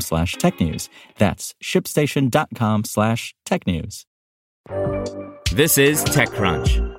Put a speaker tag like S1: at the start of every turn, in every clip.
S1: slash technews. That's shipstation.com slash technews.
S2: This is TechCrunch.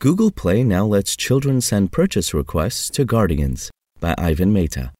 S3: Google Play now lets children send purchase requests to guardians by Ivan Mehta.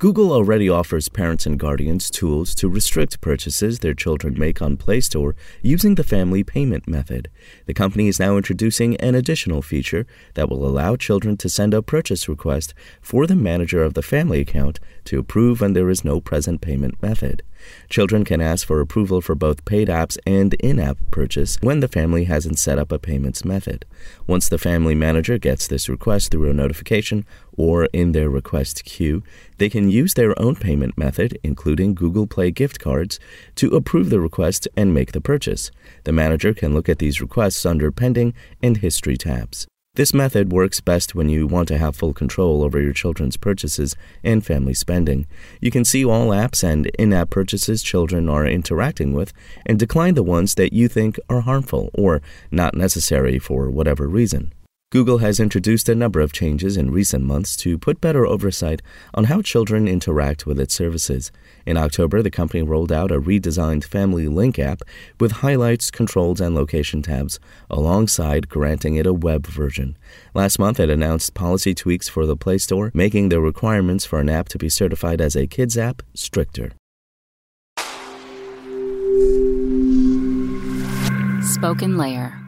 S3: Google already offers parents and guardians tools to restrict purchases their children make on Play Store using the family payment method. The company is now introducing an additional feature that will allow children to send a purchase request for the manager of the family account to approve when there is no present payment method. Children can ask for approval for both paid apps and in app purchase when the family hasn't set up a payments method. Once the family manager gets this request through a notification or in their request queue, they can use their own payment method, including Google Play gift cards, to approve the request and make the purchase. The manager can look at these requests under Pending and History tabs. This method works best when you want to have full control over your children's purchases and family spending. You can see all apps and in app purchases children are interacting with and decline the ones that you think are harmful or not necessary for whatever reason. Google has introduced a number of changes in recent months to put better oversight on how children interact with its services. In October, the company rolled out a redesigned Family Link app with highlights, controls, and location tabs, alongside granting it a web version. Last month, it announced policy tweaks for the Play Store, making the requirements for an app to be certified as a kids app stricter.
S4: Spoken Layer.